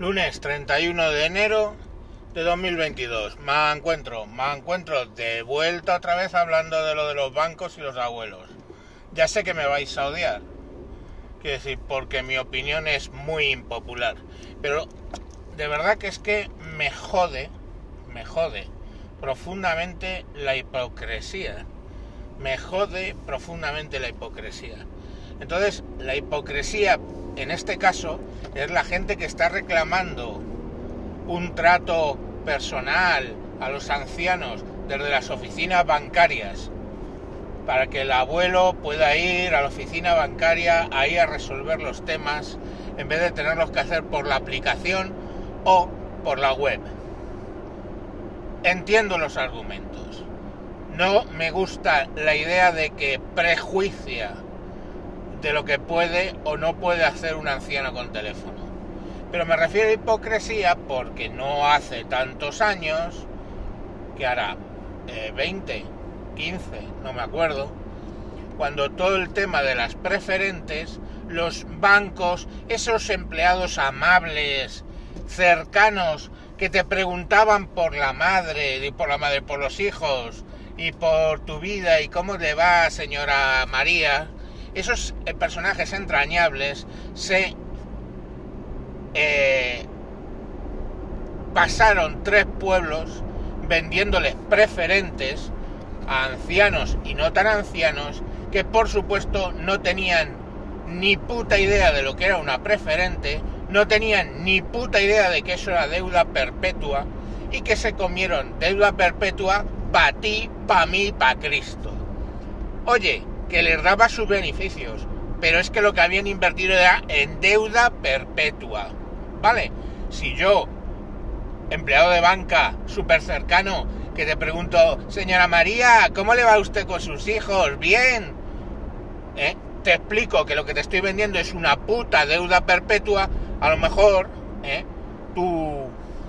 Lunes 31 de enero de 2022. Me encuentro, me encuentro de vuelta otra vez hablando de lo de los bancos y los abuelos. Ya sé que me vais a odiar. Quiero decir, porque mi opinión es muy impopular. Pero de verdad que es que me jode, me jode profundamente la hipocresía. Me jode profundamente la hipocresía. Entonces, la hipocresía en este caso es la gente que está reclamando un trato personal a los ancianos desde las oficinas bancarias para que el abuelo pueda ir a la oficina bancaria ahí a resolver los temas en vez de tenerlos que hacer por la aplicación o por la web. Entiendo los argumentos. No me gusta la idea de que prejuicia de lo que puede o no puede hacer un anciano con teléfono. Pero me refiero a hipocresía porque no hace tantos años, que hará 20, 15, no me acuerdo, cuando todo el tema de las preferentes, los bancos, esos empleados amables, cercanos, que te preguntaban por la madre, y por la madre, por los hijos, y por tu vida, y cómo le va, señora María, esos eh, personajes entrañables se eh, pasaron tres pueblos vendiéndoles preferentes a ancianos y no tan ancianos que por supuesto no tenían ni puta idea de lo que era una preferente, no tenían ni puta idea de que eso era deuda perpetua y que se comieron deuda perpetua para ti, para mí, para Cristo. Oye, que les daba sus beneficios, pero es que lo que habían invertido era en deuda perpetua. ¿Vale? Si yo, empleado de banca, súper cercano, que te pregunto, señora María, ¿cómo le va a usted con sus hijos? Bien. ¿Eh? Te explico que lo que te estoy vendiendo es una puta deuda perpetua, a lo mejor ¿eh? tu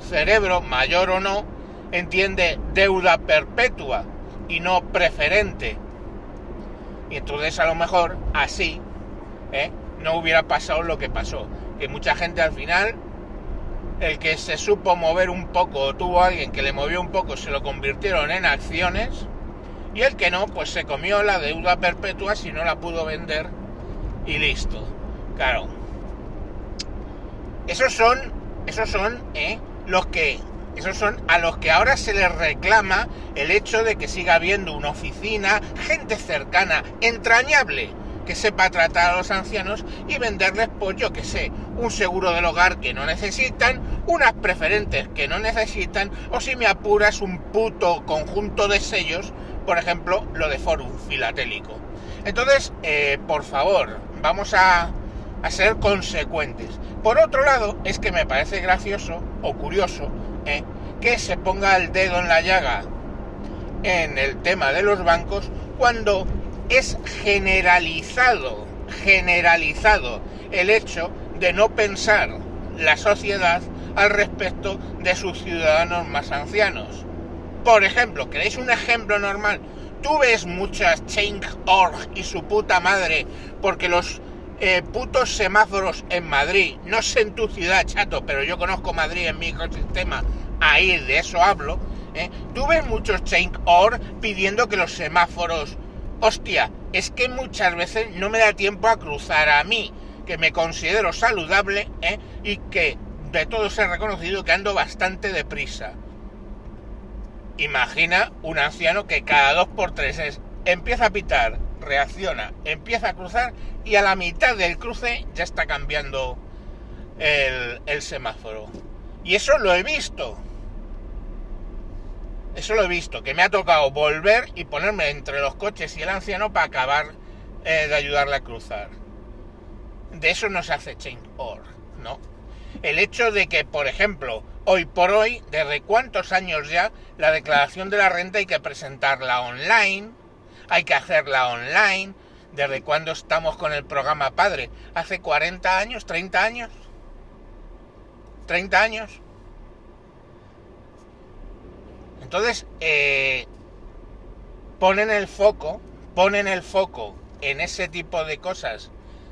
cerebro, mayor o no, entiende deuda perpetua y no preferente. Y entonces a lo mejor así ¿eh? no hubiera pasado lo que pasó. Que mucha gente al final, el que se supo mover un poco o tuvo alguien que le movió un poco, se lo convirtieron en acciones. Y el que no, pues se comió la deuda perpetua si no la pudo vender y listo. Claro. Esos son, esos son ¿eh? los que esos son a los que ahora se les reclama el hecho de que siga habiendo una oficina, gente cercana, entrañable, que sepa tratar a los ancianos y venderles, pues yo que sé, un seguro del hogar que no necesitan, unas preferentes que no necesitan, o si me apuras, un puto conjunto de sellos, por ejemplo, lo de Forum Filatélico. Entonces, eh, por favor, vamos a, a ser consecuentes. Por otro lado, es que me parece gracioso o curioso que se ponga el dedo en la llaga en el tema de los bancos cuando es generalizado, generalizado el hecho de no pensar la sociedad al respecto de sus ciudadanos más ancianos. Por ejemplo, ¿queréis un ejemplo normal? Tú ves muchas Change.org y su puta madre porque los eh, putos semáforos en Madrid. No sé en tu ciudad, chato, pero yo conozco Madrid en mi ecosistema. Ahí de eso hablo. ¿eh? Tú ves muchos change or pidiendo que los semáforos. Hostia, es que muchas veces no me da tiempo a cruzar a mí, que me considero saludable ¿eh? y que de todos he reconocido que ando bastante deprisa. Imagina un anciano que cada dos por tres es, empieza a pitar reacciona, empieza a cruzar y a la mitad del cruce ya está cambiando el, semáforo. Y eso lo he visto. Eso lo he visto, que me ha tocado volver y ponerme entre los coches y el anciano para acabar eh, de ayudarle a cruzar. De eso no se hace change or, ¿no? El hecho de que, por ejemplo, hoy por hoy, desde cuántos años ya, la declaración de la renta hay que presentarla online, hay que hacerla online. ¿Desde cuándo estamos con el programa Padre? ¿Hace 40 años? ¿30 años? ¿30 años? Entonces, eh, ponen el foco, ponen el foco en ese tipo de cosas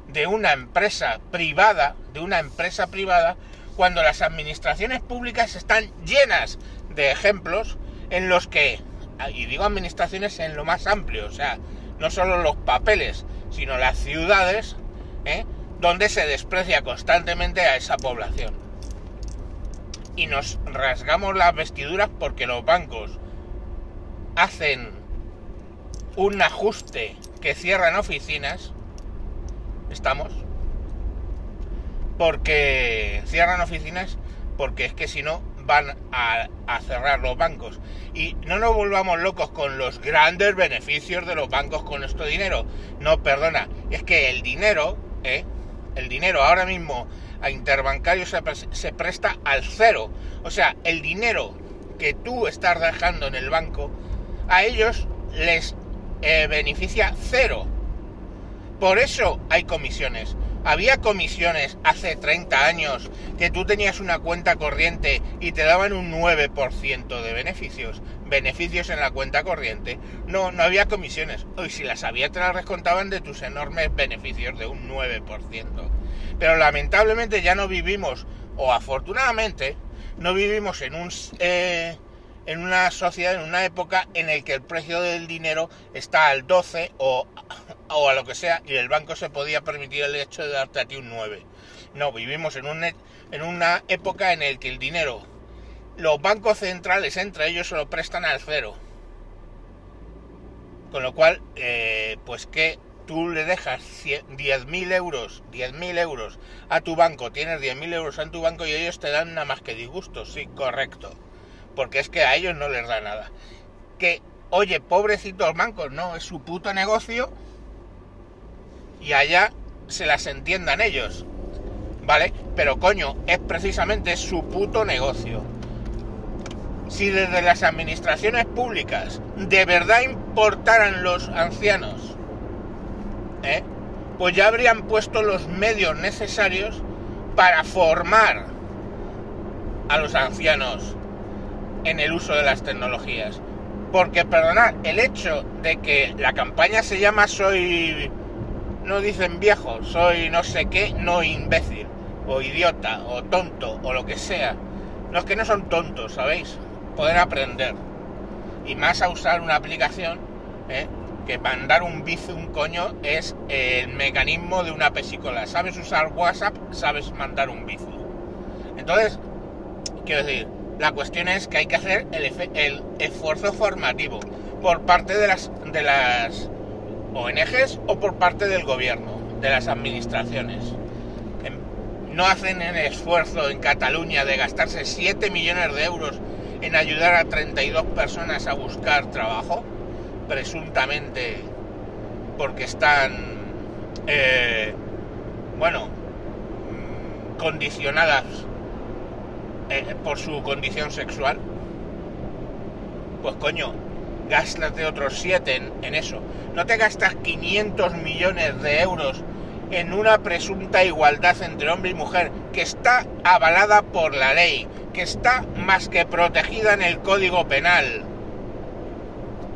de una empresa privada, de una empresa privada, cuando las administraciones públicas están llenas de ejemplos en los que, y digo administraciones en lo más amplio, o sea, no solo los papeles, sino las ciudades, ¿eh? donde se desprecia constantemente a esa población. Y nos rasgamos las vestiduras porque los bancos hacen un ajuste que cierran oficinas, estamos, porque cierran oficinas, porque es que si no van a, cerrar los bancos. Y no nos volvamos locos con los grandes beneficios de los bancos con nuestro dinero. No, perdona, es que el dinero, ¿eh? el dinero ahora mismo a interbancario se, presta al cero. O sea, el dinero que tú estás dejando en el banco, a ellos les eh, beneficia cero. Por eso hay comisiones. Había comisiones hace 30 años que tú tenías una cuenta corriente y te daban un 9% de beneficios. Beneficios en la cuenta corriente. No, no había comisiones. Hoy si las había te las descontaban de tus enormes beneficios de un 9%. Pero lamentablemente ya no vivimos, o afortunadamente, no vivimos en un... Eh, en una sociedad, en una época en el que el precio del dinero está al 12 o, o a lo que sea y el banco se podía permitir el hecho de darte a ti un 9. No, vivimos en, un, en una época en el que el dinero, los bancos centrales entre ellos se lo prestan al cero. Con lo cual, eh, pues que tú le dejas 10.000 euros, 10.000 euros a tu banco, tienes 10.000 euros en tu banco y ellos te dan nada más que disgustos, sí, correcto porque es que a ellos no les da nada. Que, oye, pobrecitos bancos, no, es su puto negocio y allá se las entiendan ellos, ¿vale? Pero coño, es precisamente su puto negocio. Si desde las administraciones públicas de verdad importaran los ancianos, ¿eh? pues ya habrían puesto los medios necesarios para formar a los ancianos en el uso de las tecnologías. Porque, perdonad, el hecho de que la campaña se llama Soy, no dicen viejo, soy no sé qué, no imbécil, o idiota, o tonto, o lo que sea. Los que no son tontos, ¿sabéis? Pueden aprender. Y más a usar una aplicación, ¿eh? que mandar un bici, un coño, es el mecanismo de una pesicola. Sabes usar WhatsApp, sabes mandar un bici. Entonces, quiero decir, la cuestión es que hay que hacer el, esfuerzo formativo por parte de las, de las ONGs o por parte del gobierno, de las administraciones. Em, no hacen el esfuerzo en Cataluña de gastarse 7 millones de euros en ayudar a 32 personas a buscar trabajo, presuntamente porque están, eh, bueno, mm, condicionadas eh, por su condición sexual, pues coño, gástate otros 7 en, eso. No te gastas 500 millones de euros en una presunta igualdad entre hombre y mujer que está avalada por la ley, que está más que protegida en el Código Penal.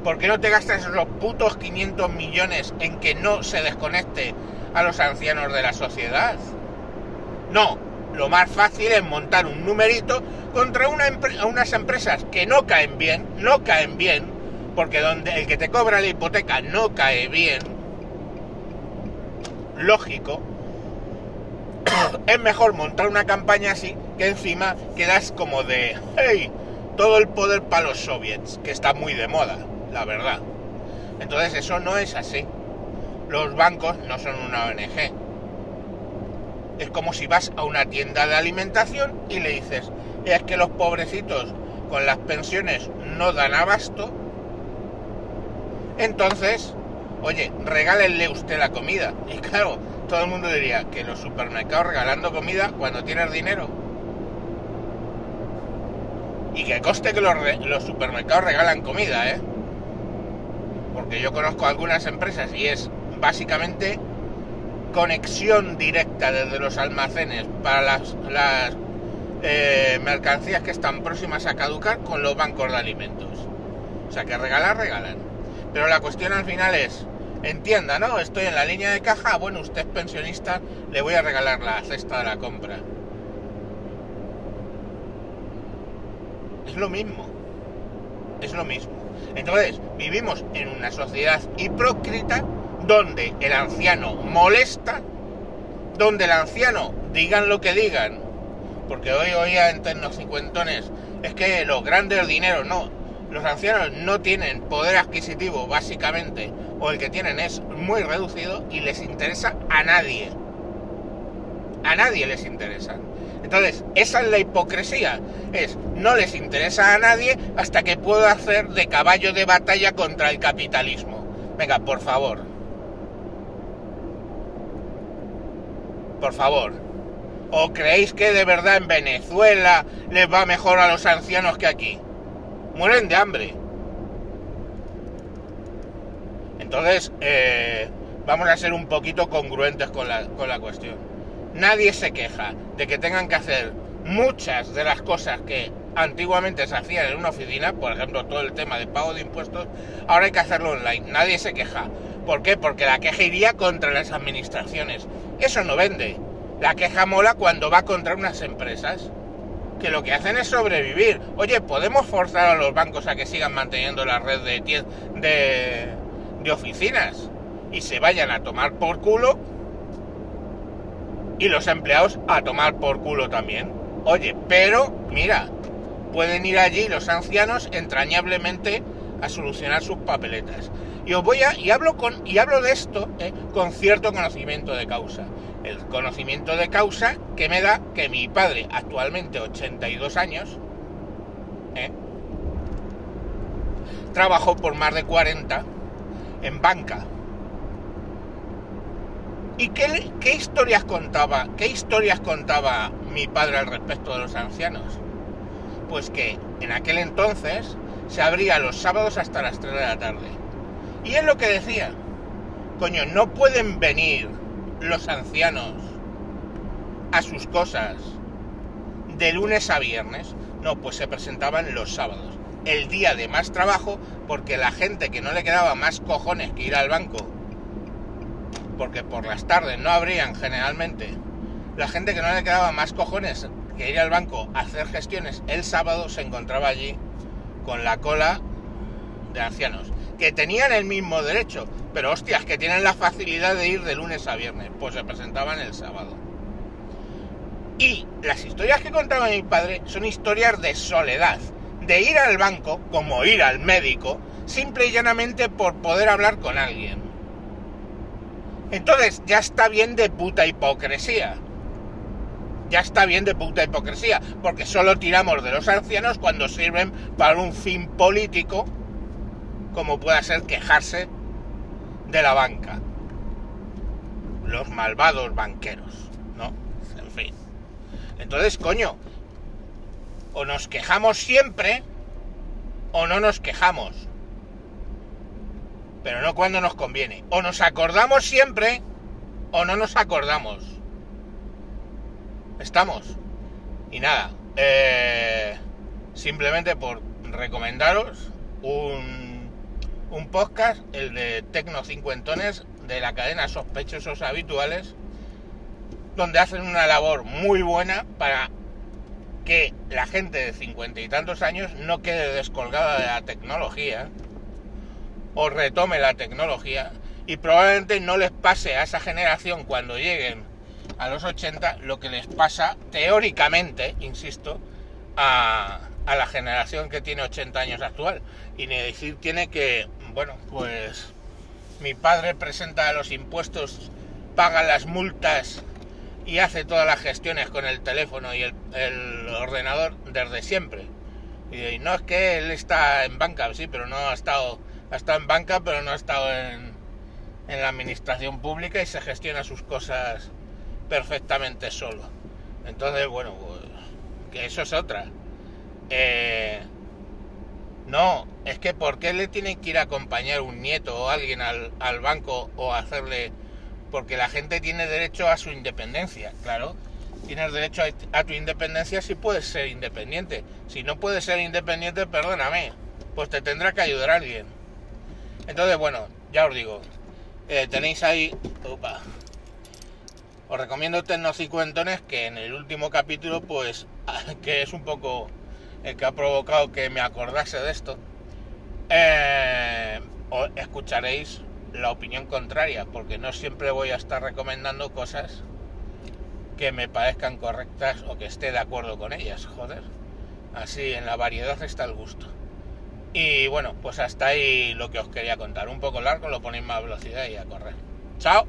¿Por qué no te gastas esos putos 500 millones en que no se desconecte a los ancianos de la sociedad? No, lo más fácil es montar un numerito contra una unas empresas que no caen bien, no caen bien, porque donde el que te cobra la hipoteca no cae bien, lógico, es mejor montar una campaña así que encima quedas como de, hey, todo el poder para los soviets, que está muy de moda, la verdad. Entonces eso no es así. Los bancos no son una ONG es como si vas a una tienda de alimentación y le dices, es que los pobrecitos con las pensiones no dan abasto. Entonces, oye, regálenle usted la comida. Y claro, todo el mundo diría que los supermercados regalando comida cuando tienes dinero. Y que coste que los, supermercados regalan comida, ¿eh? Porque yo conozco algunas empresas y es básicamente conexión directa desde los almacenes para las, las eh, mercancías que están próximas a caducar con los bancos de alimentos. O sea que regalar, regalan. Pero la cuestión al final es, entienda, ¿no? Estoy en la línea de caja, bueno, usted es pensionista, le voy a regalar la cesta de la compra. Es lo mismo. Es lo mismo. Entonces, vivimos en una sociedad hipócrita donde el anciano molesta, donde el anciano, digan lo que digan, porque hoy oía en cincuentones, es que los grandes dineros, no, los ancianos no tienen poder adquisitivo básicamente, o el que tienen es muy reducido y les interesa a nadie. A nadie les interesa. Entonces, esa es la hipocresía. Es, no les interesa a nadie hasta que puedo hacer de caballo de batalla contra el capitalismo. Venga, por favor. Por favor. ¿O creéis que de verdad en Venezuela les va mejor a los ancianos que aquí? Mueren de hambre. Entonces, eh, vamos a ser un poquito congruentes con la, con la cuestión nadie se queja de que tengan que hacer muchas de las cosas que antiguamente se hacían en una oficina, por ejemplo todo el tema de pago de impuestos, ahora hay que hacerlo online. Nadie se queja. ¿Por qué? Porque la queja iría contra las administraciones. Eso no vende. La queja mola cuando va contra unas empresas que lo que hacen es sobrevivir. Oye, ¿podemos forzar a los bancos a que sigan manteniendo la red de, de, de oficinas y se vayan a tomar por culo? y los empleados a tomar por culo también. Oye, pero mira, pueden ir allí los ancianos entrañablemente a solucionar sus papeletas. Y os voy a y hablo con y hablo de esto eh, con cierto conocimiento de causa. El conocimiento de causa que me da que mi padre, actualmente 82 años, eh, trabajó por más de 40 en banca ¿Y qué, historias contaba? ¿Qué historias contaba mi padre al respecto de los ancianos? Pues que en aquel entonces se abría los sábados hasta las 3 de la tarde. Y es lo que decía. Coño, no pueden venir los ancianos a sus cosas de lunes a viernes. No, pues se presentaban los sábados. El día de más trabajo, porque la gente que no le quedaba más cojones que ir al banco porque por las tardes no habrían generalmente la gente que no le quedaba más cojones que ir al banco a hacer gestiones el sábado se encontraba allí con la cola de ancianos que tenían el mismo derecho, pero hostias, que tienen la facilidad de ir de lunes a viernes, pues se presentaban el sábado. Y las historias que contaba mi padre son historias de soledad, de ir al banco como ir al médico, simple y llanamente por poder hablar con alguien. Entonces, ya está bien de puta hipocresía. Ya está bien de puta hipocresía, porque solo tiramos de los ancianos cuando sirven para un fin político, como pueda ser quejarse de la banca. Los malvados banqueros, ¿no? En fin. Entonces, coño, o nos quejamos siempre o no nos quejamos pero no cuando nos conviene. O nos acordamos siempre o no nos acordamos. Estamos. Y nada, eh, simplemente por recomendaros un, un podcast, el de Tecno Cincuentones, de la cadena Sospechosos Habituales, donde hacen una labor muy buena para que la gente de cincuenta y tantos años no quede descolgada de la tecnología o retome la tecnología y probablemente no les pase a esa generación cuando lleguen a los 80 lo que les pasa teóricamente, insisto, a, a la generación que tiene 80 años actual. Y ni decir tiene que, bueno, pues mi padre presenta los impuestos, paga las multas y hace todas las gestiones con el teléfono y el, ordenador desde siempre. Y no es que él está en banca, sí, pero no ha estado ha estado en banca, pero no ha estado en, en la administración pública y se gestiona sus cosas perfectamente solo. Entonces, bueno, pues, que eso es otra. Eh, no, es que ¿por qué le tienen que ir a acompañar un nieto o alguien al, al, banco o hacerle... Porque la gente tiene derecho a su independencia, claro. Tienes derecho a, tu independencia si puedes ser independiente. Si no puedes ser independiente, perdóname, pues te tendrá que ayudar alguien. Entonces, bueno, ya os digo, eh, tenéis ahí... os recomiendo Tecnocincuentones que en el último capítulo, pues, que es un poco el que ha provocado que me acordase de esto, eh, escucharéis la opinión contraria, porque no siempre voy a estar recomendando cosas que me parezcan correctas o que esté de acuerdo con ellas, joder. Así en la variedad está el gusto. Y bueno, pues hasta ahí lo que os quería contar. Un poco largo, lo ponéis más velocidad y a correr. ¡Chao!